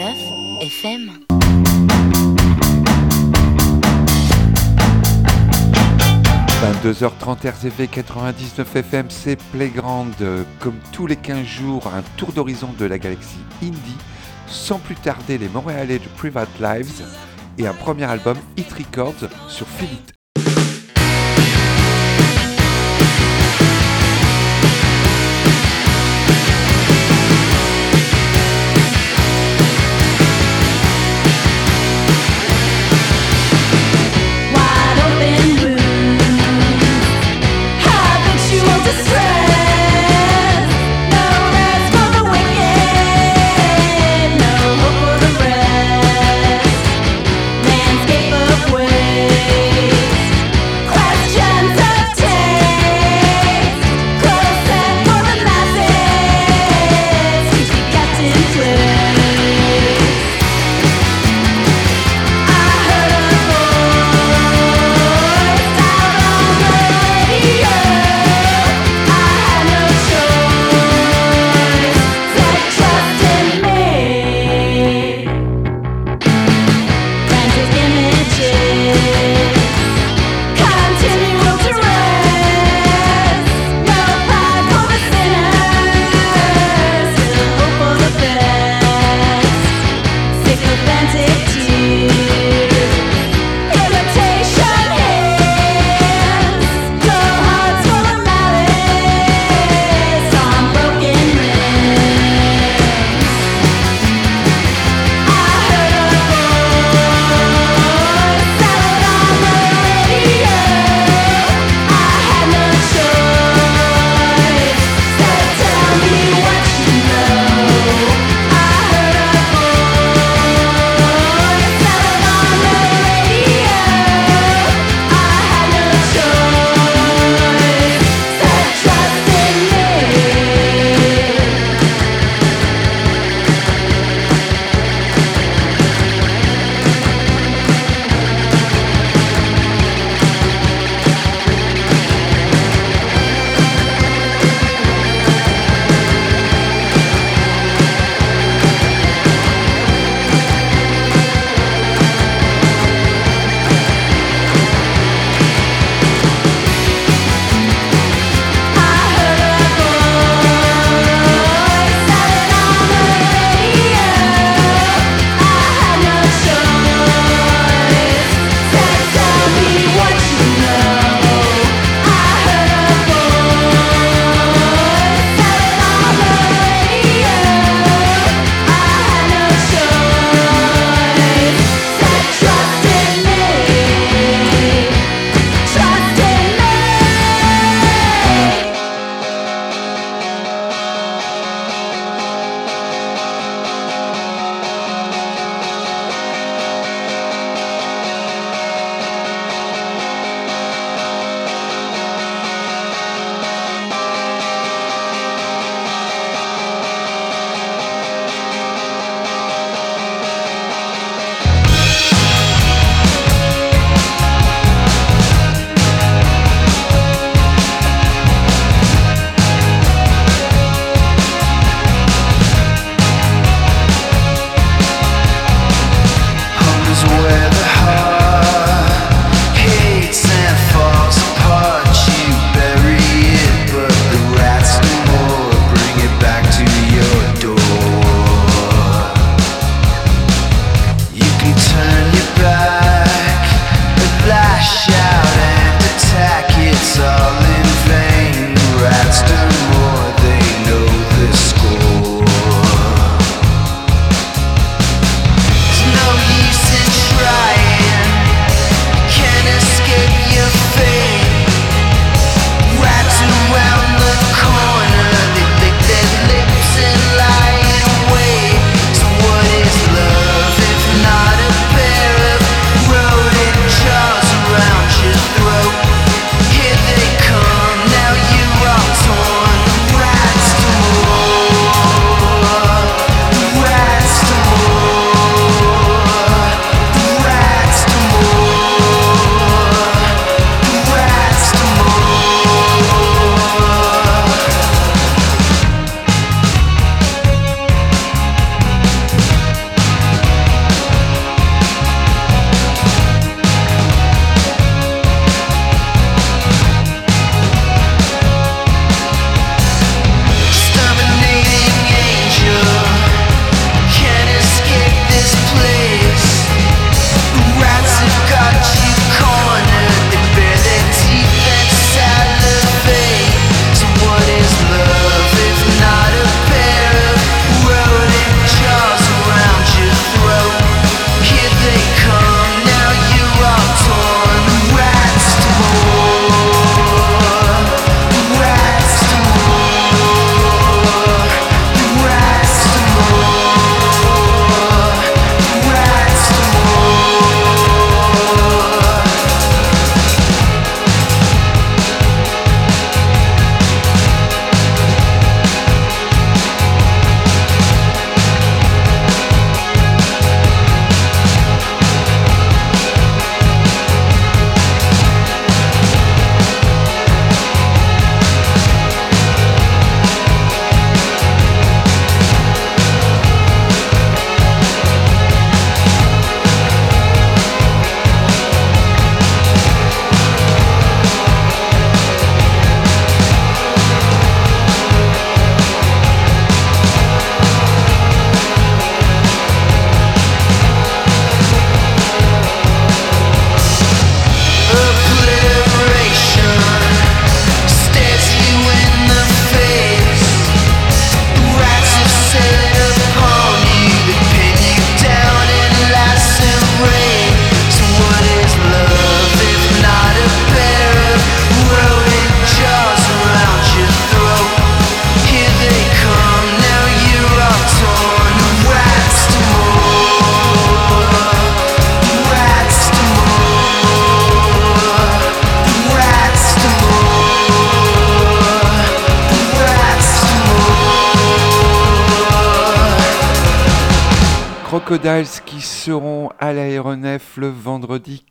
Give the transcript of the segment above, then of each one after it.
FM. « 22h30 RZV 99 FM, c'est Playground. Comme tous les 15 jours, un tour d'horizon de la galaxie indie. Sans plus tarder, les Montréalais de Private Lives et un premier album Hit Records sur Philippe.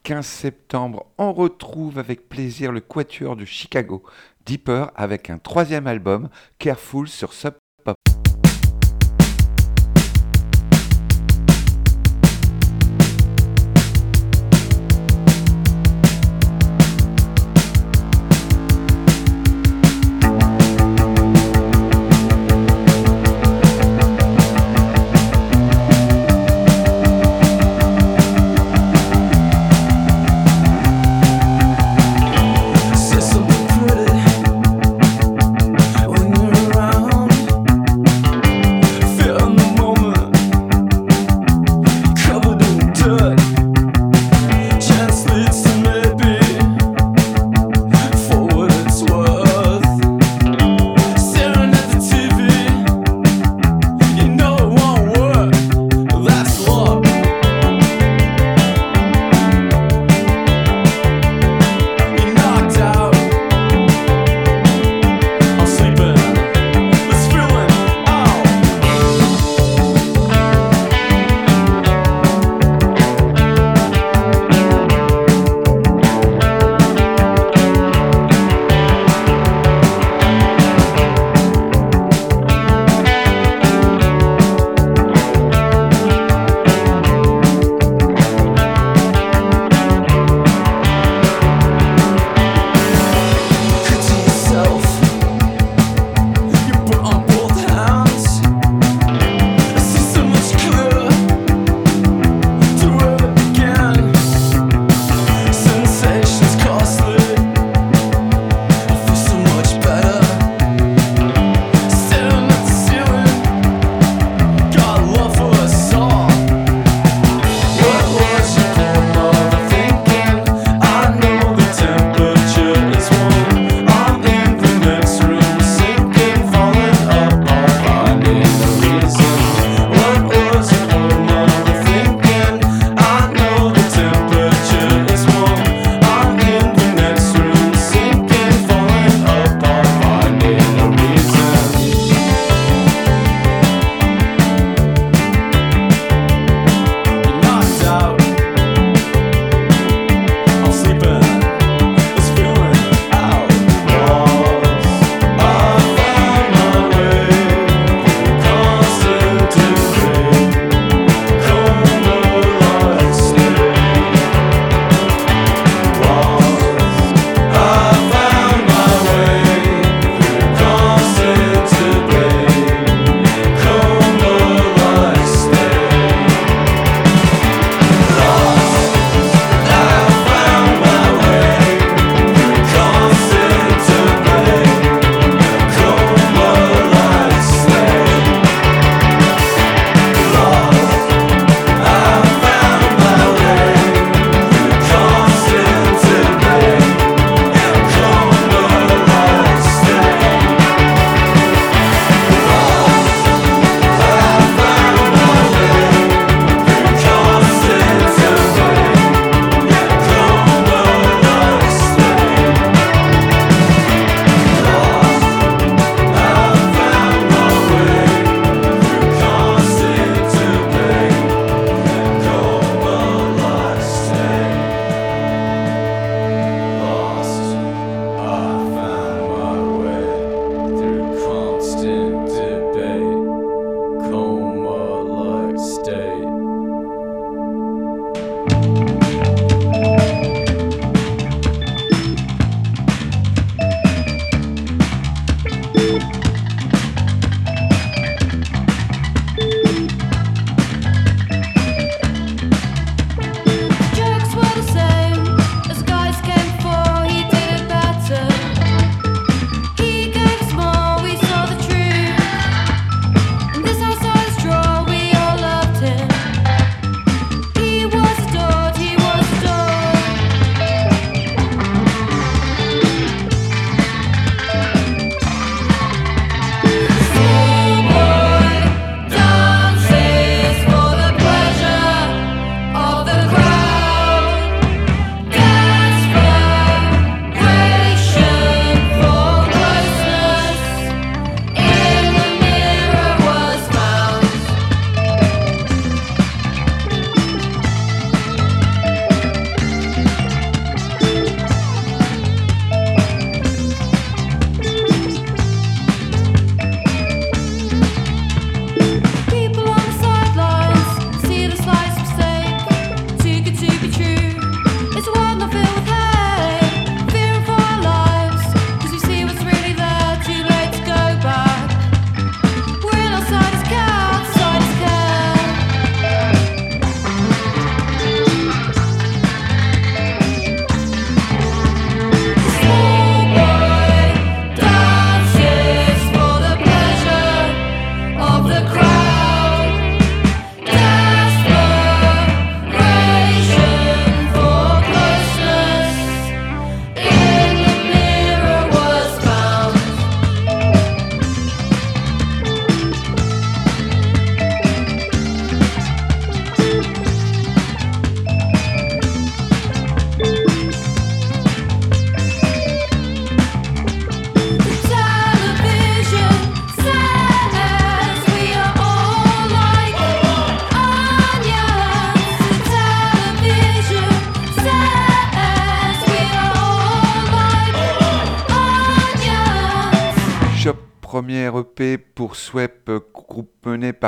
15 septembre. On retrouve avec plaisir le quatuor de Chicago, Deeper, avec un troisième album, Careful sur Sub Pop.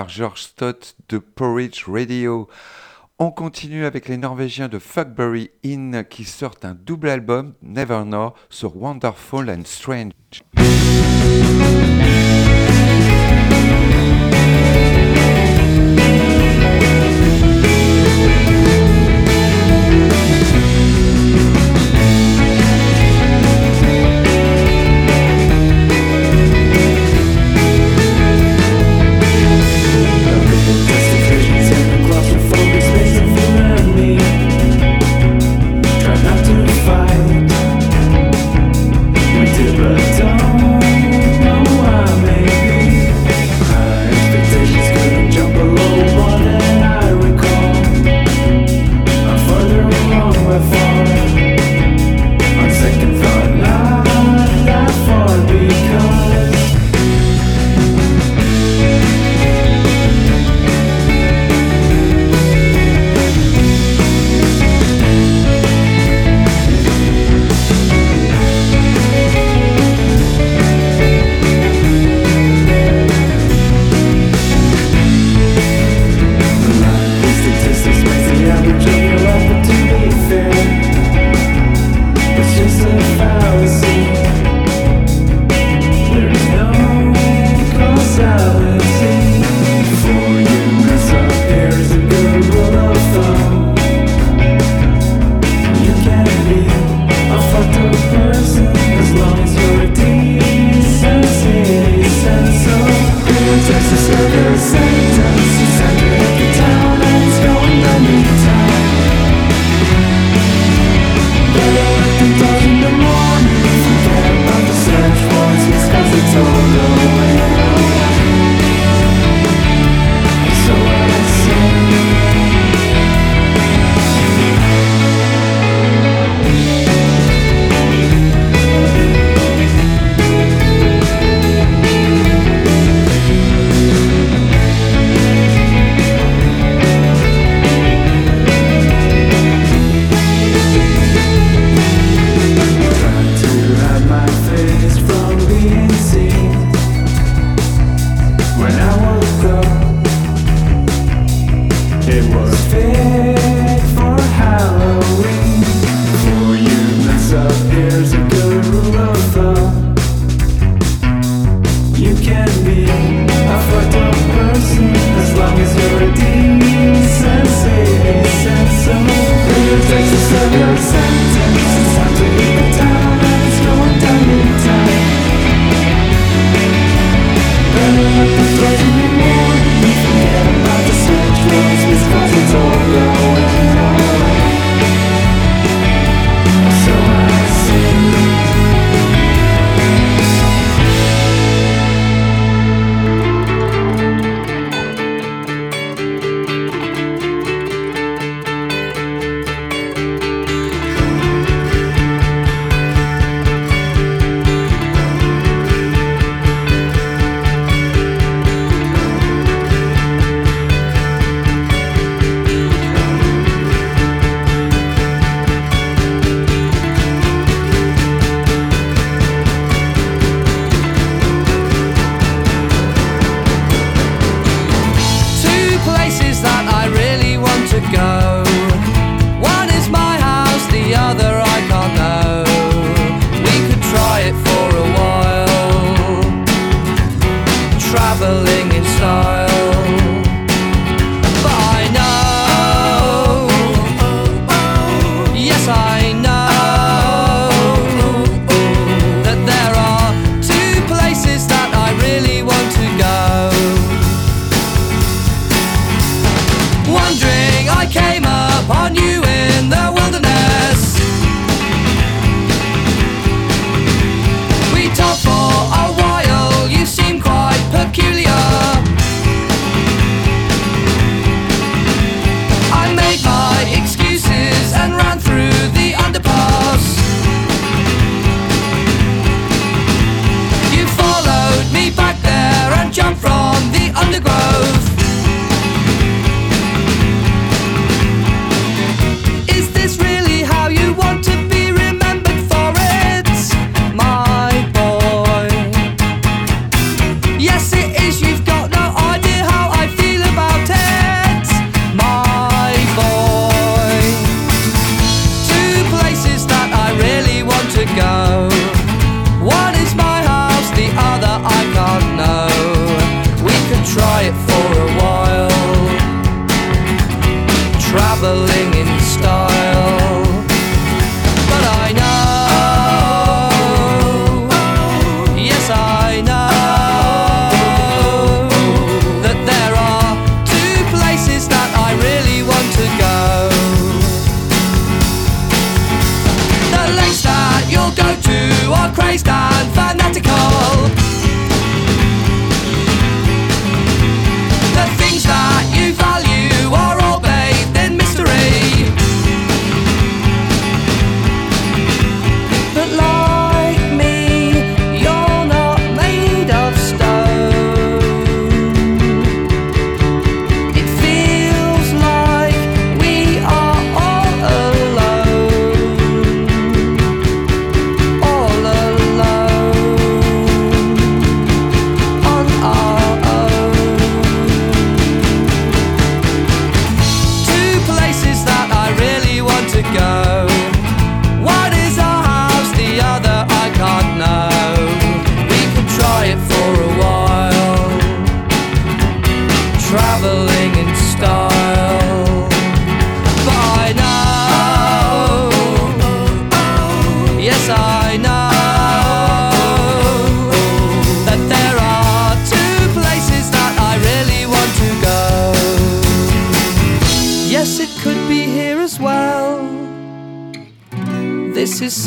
George Stott de Porridge Radio. On continue avec les Norvégiens de Fuckberry Inn qui sortent un double album, Never Know, sur Wonderful and Strange.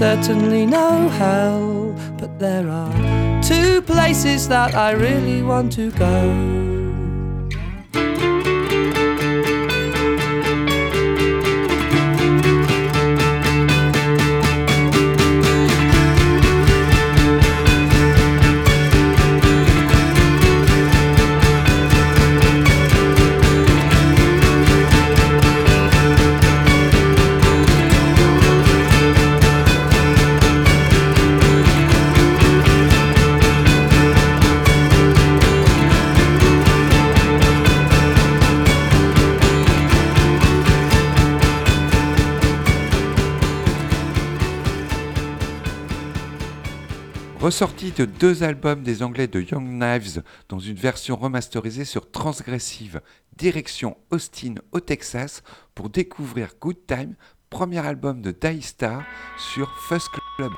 Certainly no hell, but there are two places that I really want to go. De deux albums des Anglais de Young Knives dans une version remasterisée sur Transgressive, direction Austin au Texas pour découvrir Good Time, premier album de Die Star sur First Club.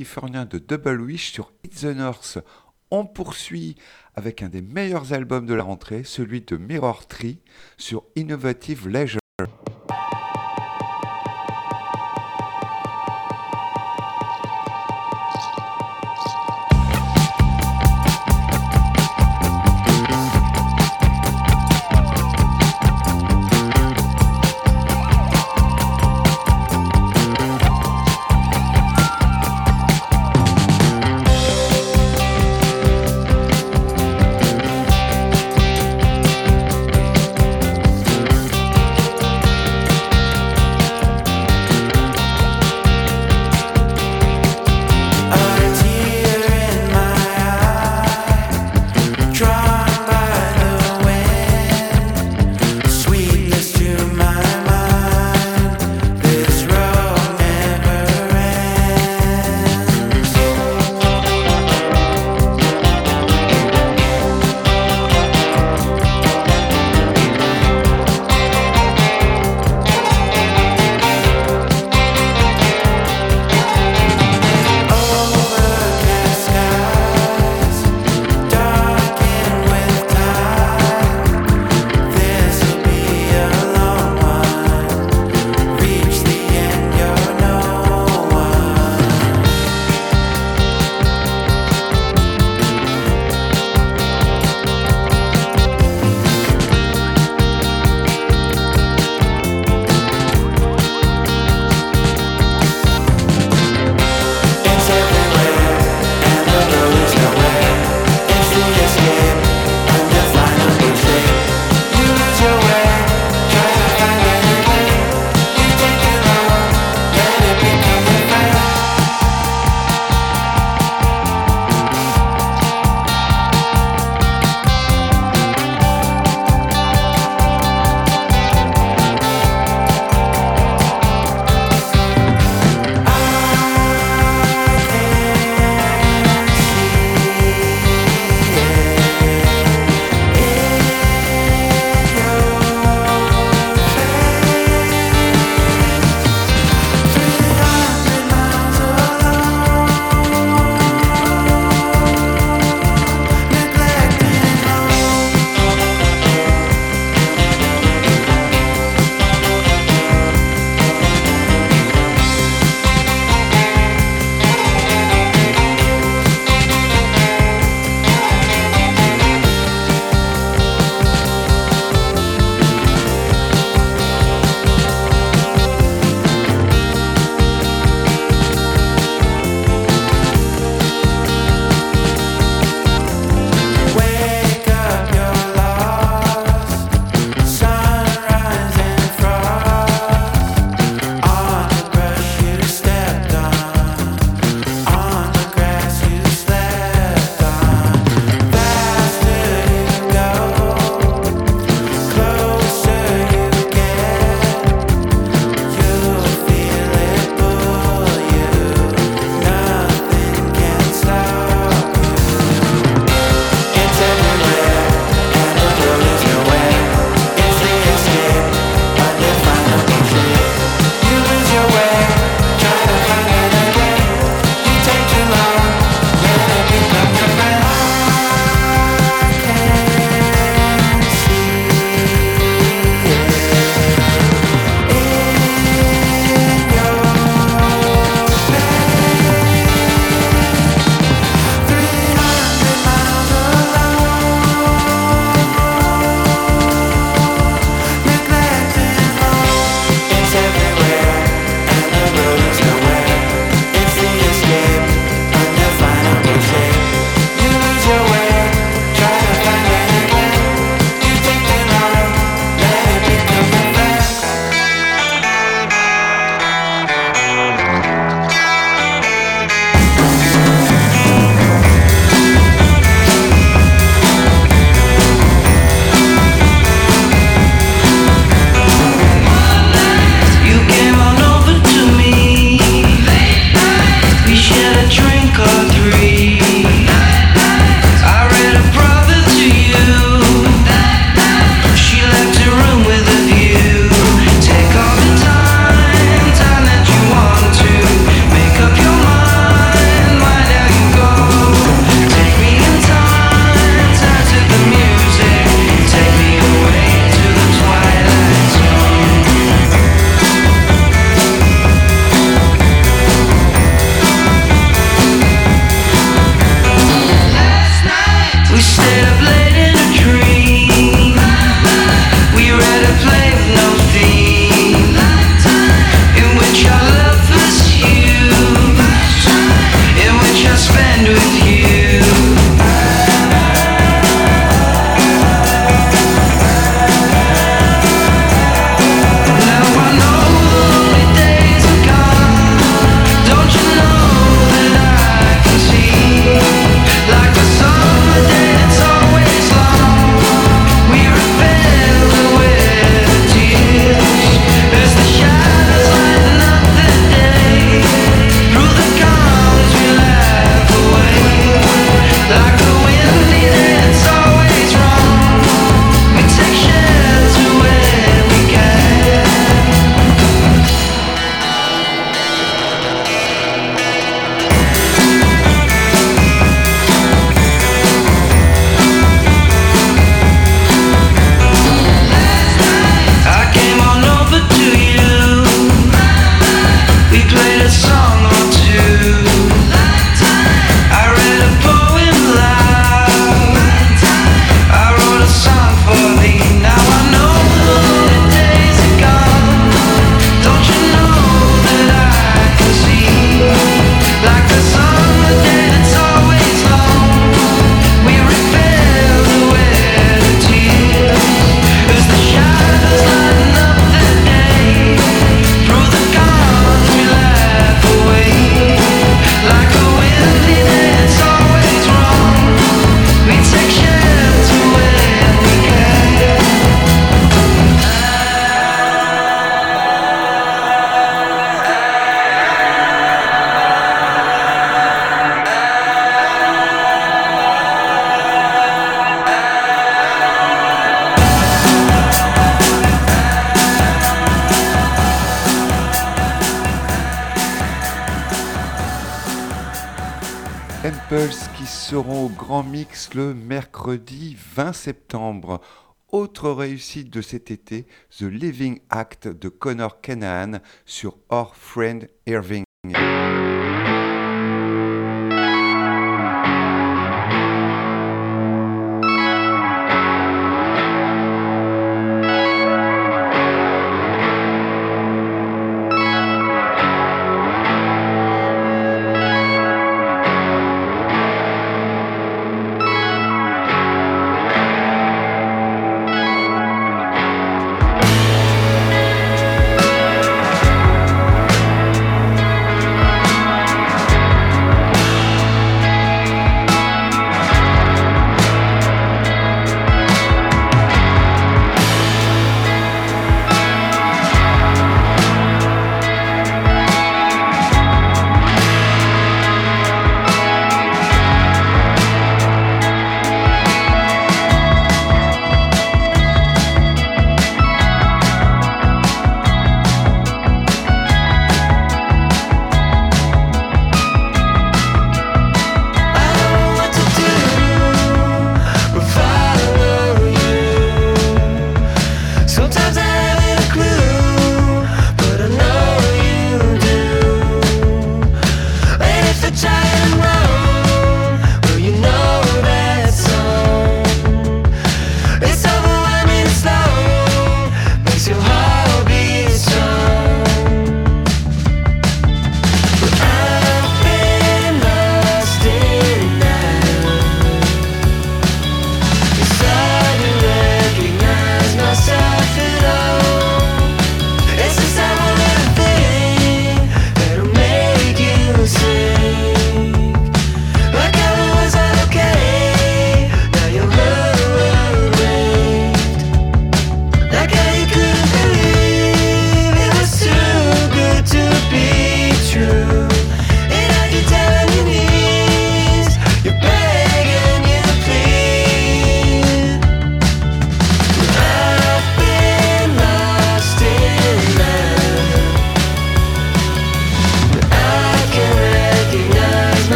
De Double Wish sur It's the North, on poursuit avec un des meilleurs albums de la rentrée, celui de Mirror Tree sur Innovative Leisure. 20 septembre. Autre réussite de cet été, The Living Act de Connor Kanahan sur Our Friend Irving.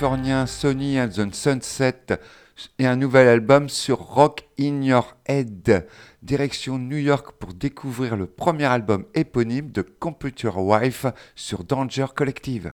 Sony and the Sunset et un nouvel album sur Rock in Your Head. Direction New York pour découvrir le premier album éponyme de Computer Wife sur Danger Collective.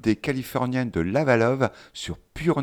Des Californiennes de Lavalove sur Pure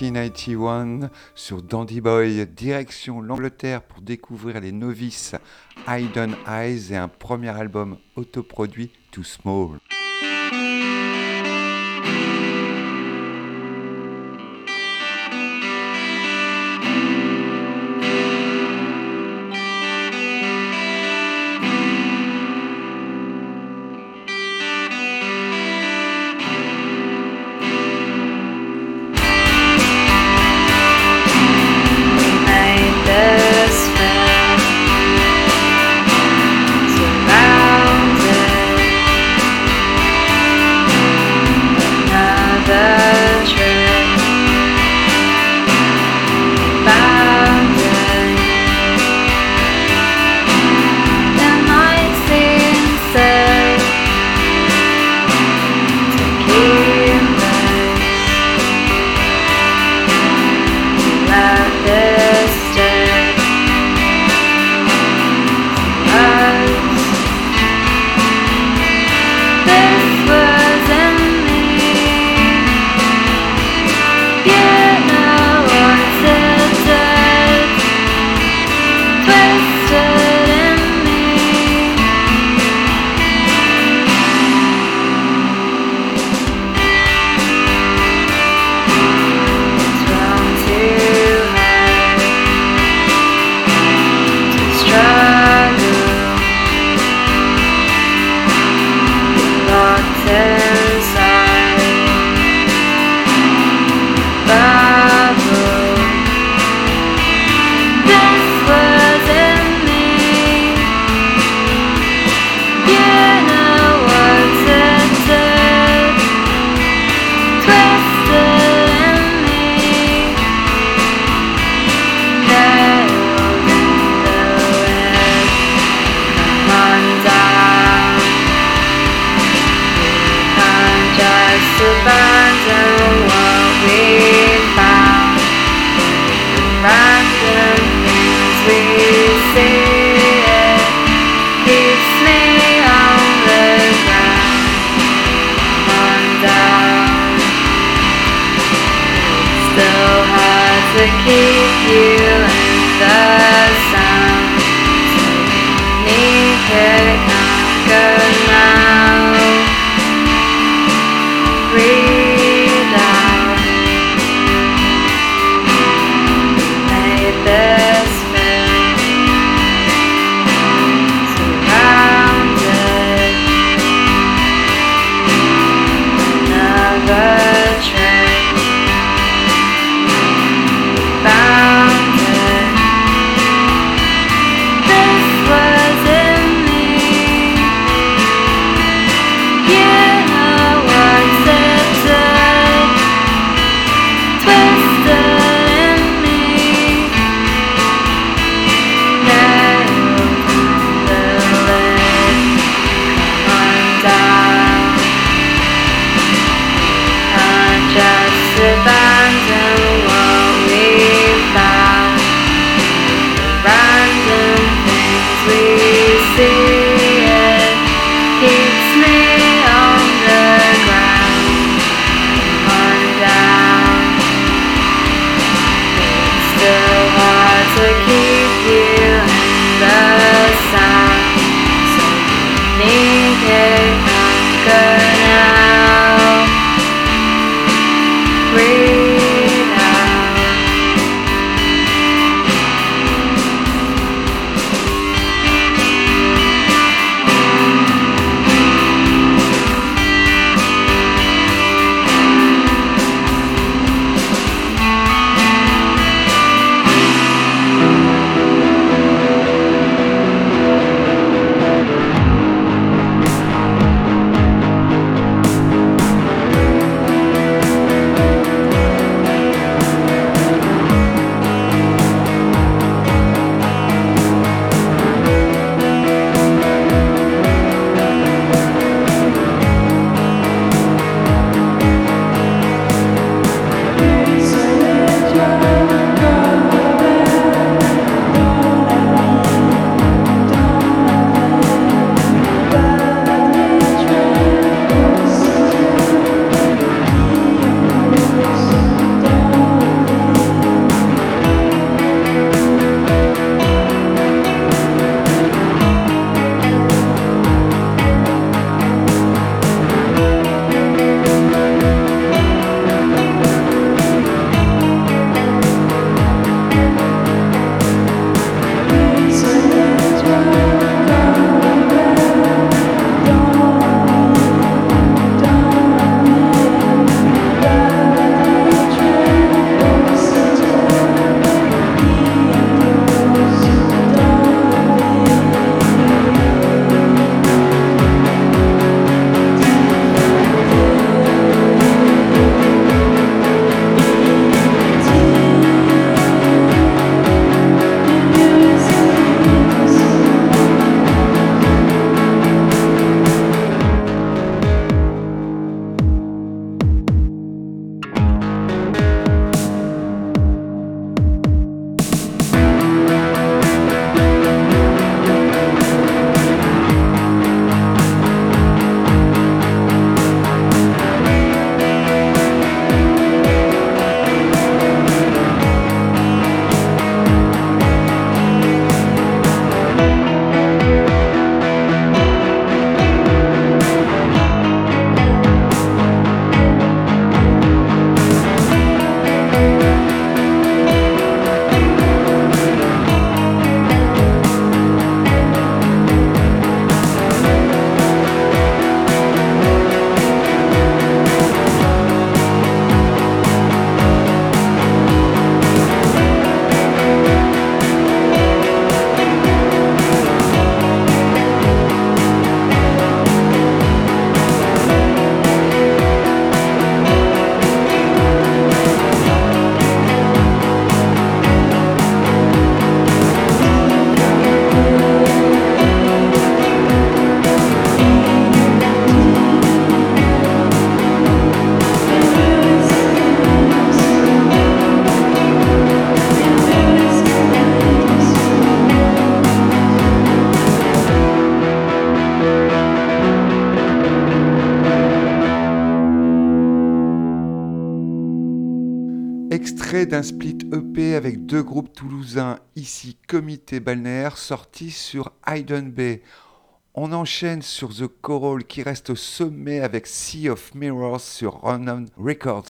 1991 sur Dandy Boy, direction l'Angleterre pour découvrir les novices Hidden Eyes et un premier album autoproduit Too Small. D'un split EP avec deux groupes toulousains, ici Comité Balnéaire, sorti sur Hayden Bay. On enchaîne sur The Coral qui reste au sommet avec Sea of Mirrors sur Ronan Records.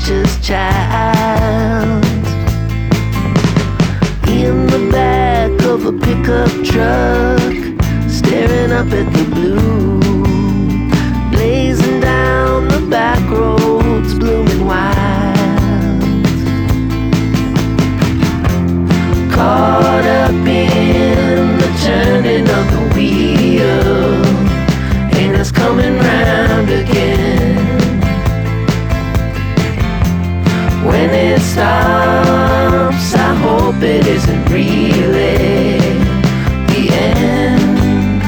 Turning of a pickup truck, staring up at the wheel, and it's coming round. Stops. I hope it isn't really the end.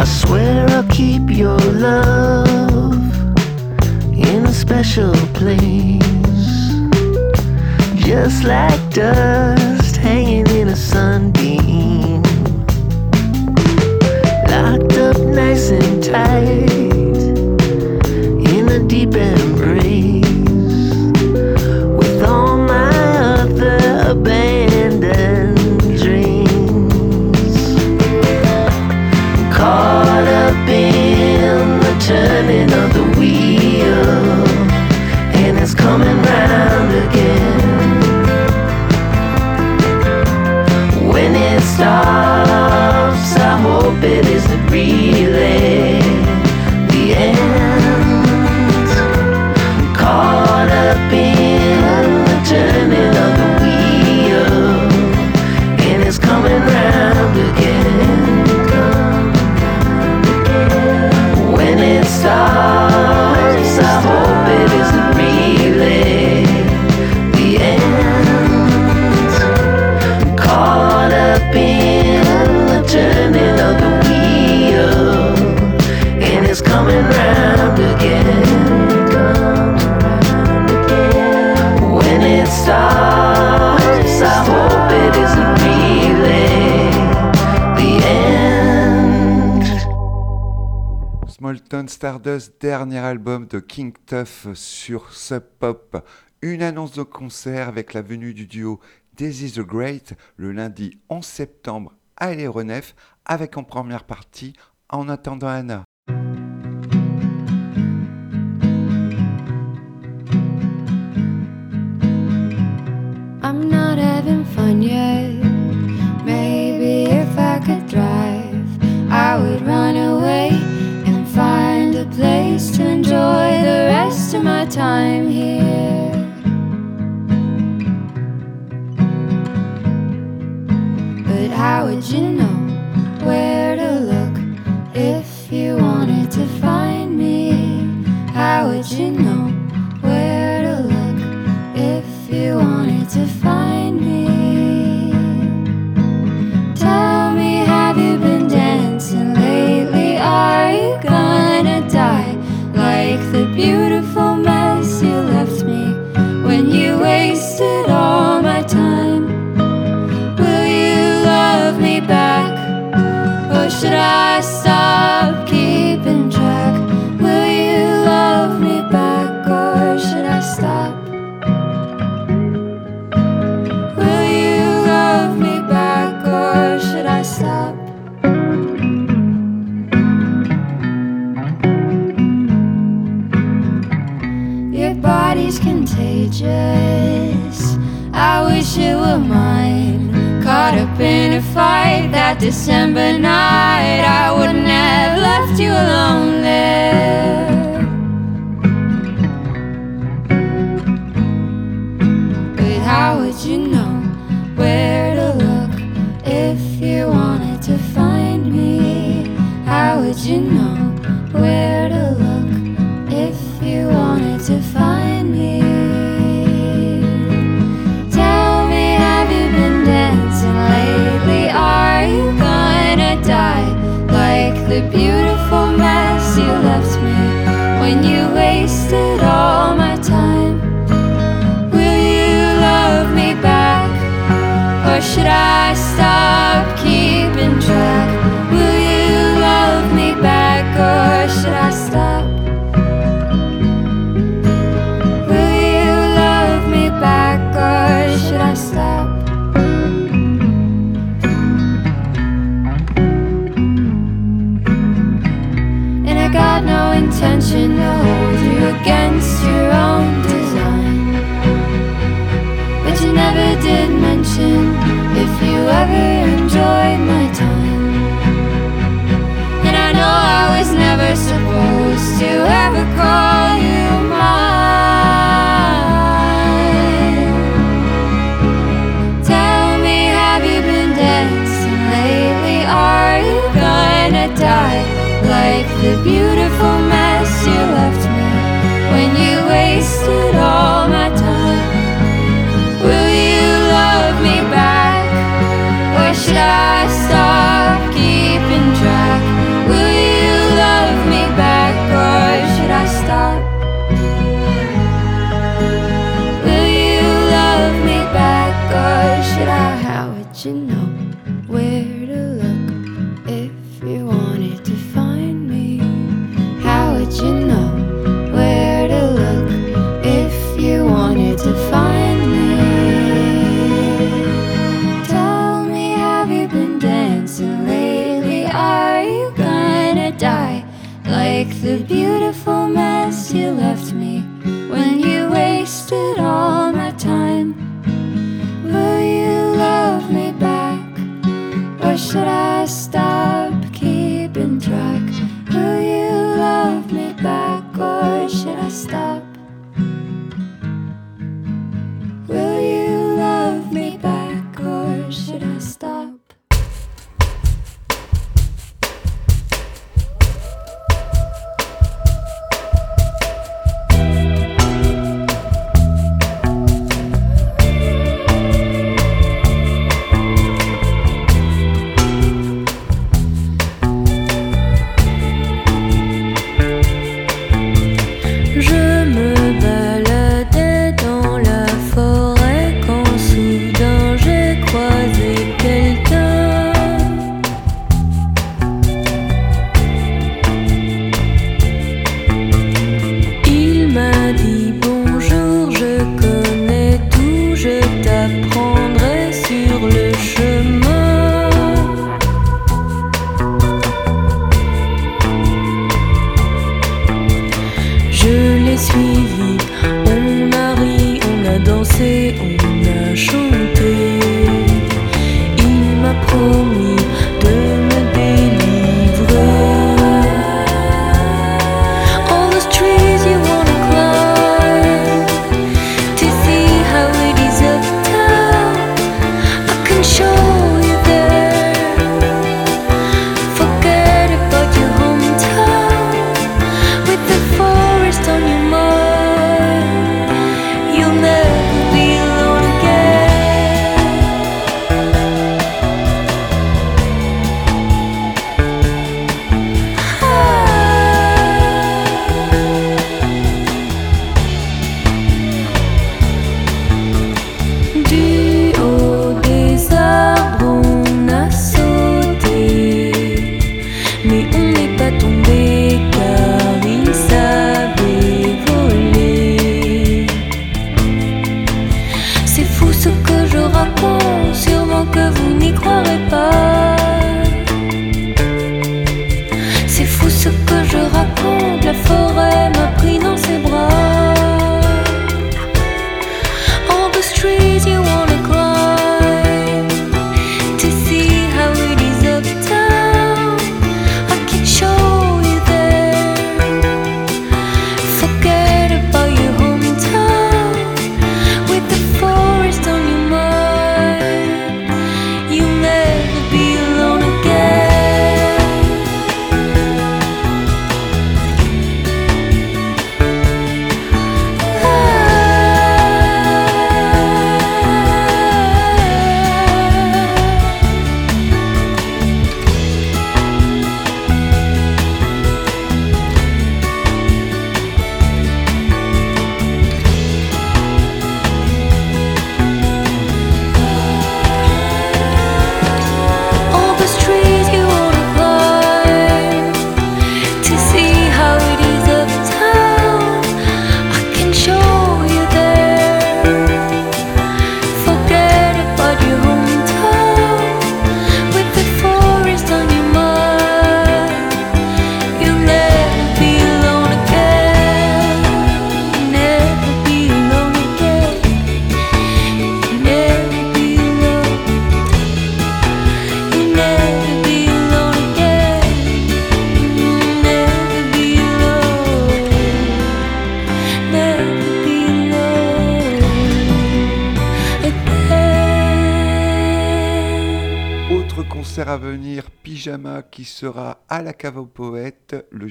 I swear I'll keep your love in a special place, just like dust relay. Stardust, dernier album de King Tuff sur Sub Pop. Une annonce de concert avec la venue du duo Daisy the Great le lundi 11 septembre à l'aéronef avec en première partie En attendant Anna. I'm not having fun yet. Maybe if I could drive, I would run away.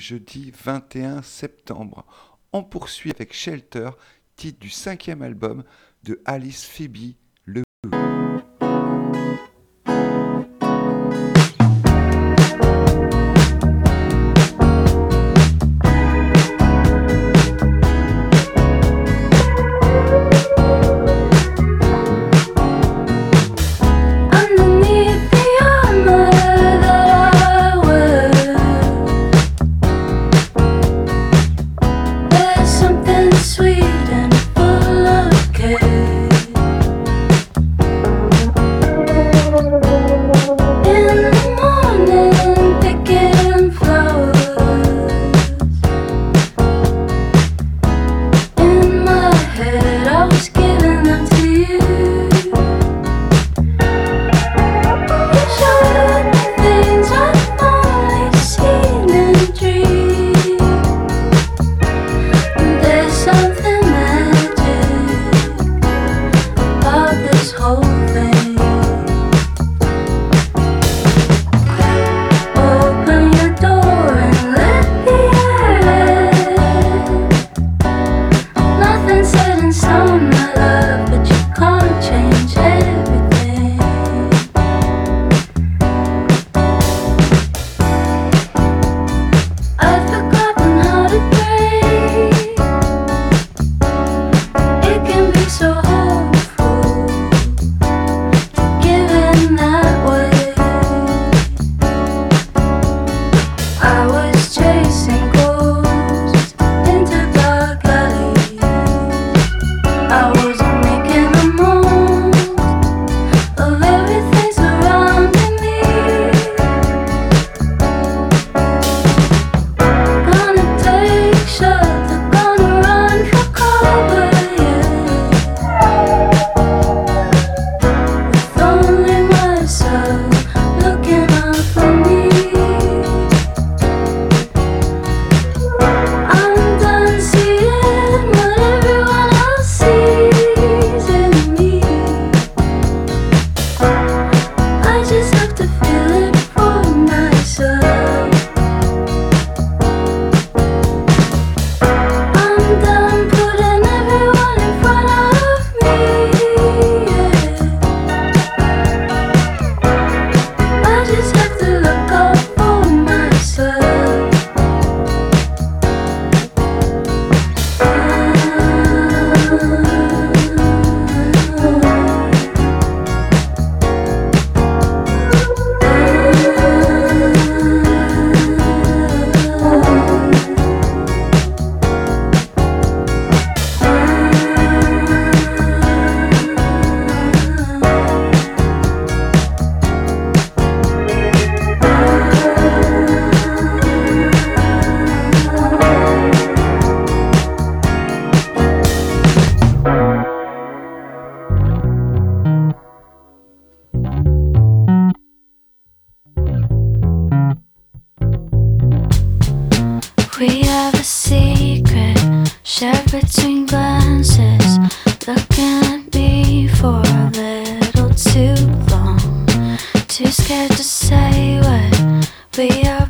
jeudi 21 septembre. On poursuit avec Shelter, titre du cinquième album de Alice Phoebe too scared to say what we are.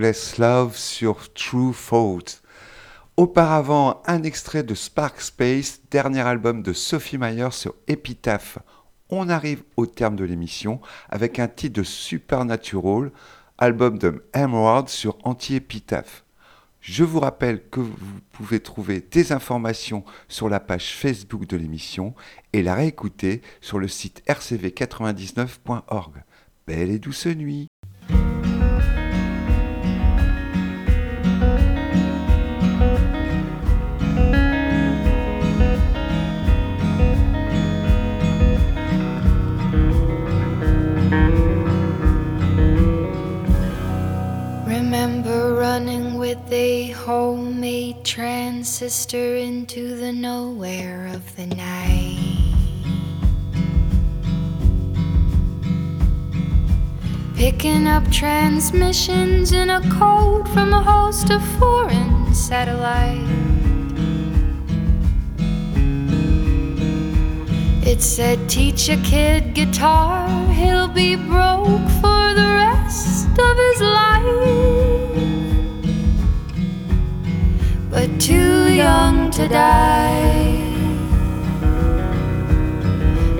L'anglais Love sur True Fault. Auparavant, un extrait de Spark Space, dernier album de Sophie Mayer sur Epitaph. On arrive au terme de l'émission avec un titre de Supernatural, album de Emerald sur Anti-Epitaph. Je vous rappelle que vous pouvez trouver des informations sur la page Facebook de l'émission et la réécouter sur le site rcv99.org. Belle et douce nuit. Running with a homemade transistor into the nowhere of the night. Picking up transmissions in a code from a host of foreign satellites. It said, teach a kid guitar, he'll be broke for the rest of his life. But too young to die.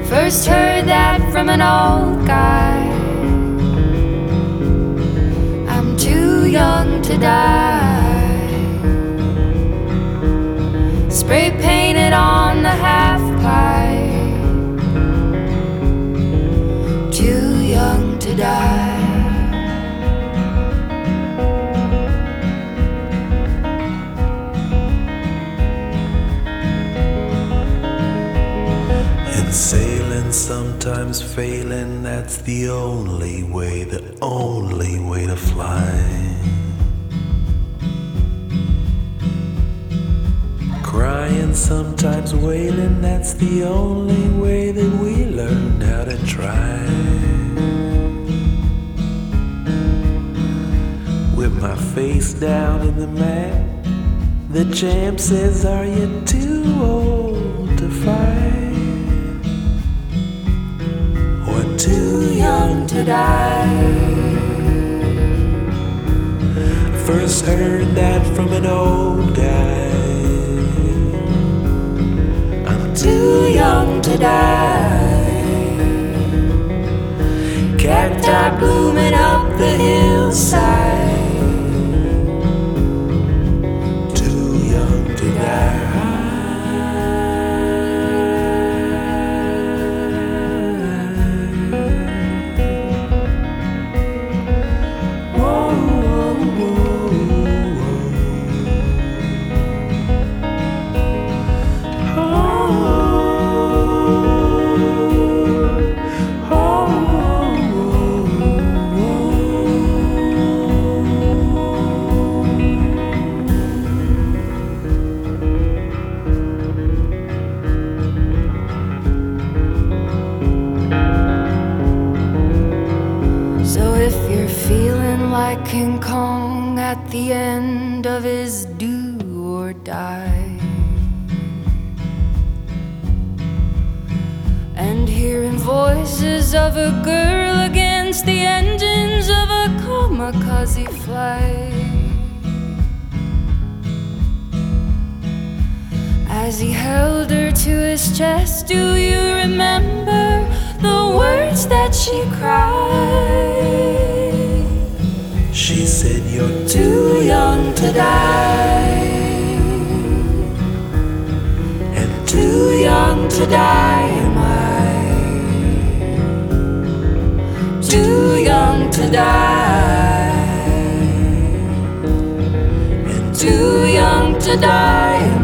First heard that from an old guy. I'm too young to die. Spray painted on the half pipe. Too young to die. Sailing, sometimes failing, that's the only way, the only way to fly. Crying, sometimes wailing, that's the only way that we learned how to try. With my face down in the mat, the champ says, Are you too old to fight? Too young to die? First heard that from an old guy. I'm too young to die. Cacti blooming up the hillside. Of a girl against the engines of a kamikaze flight. As he held her to his chest, do you remember the words that she cried? She said, You're Too young to die, and too young to die Too young to die, and too young to die.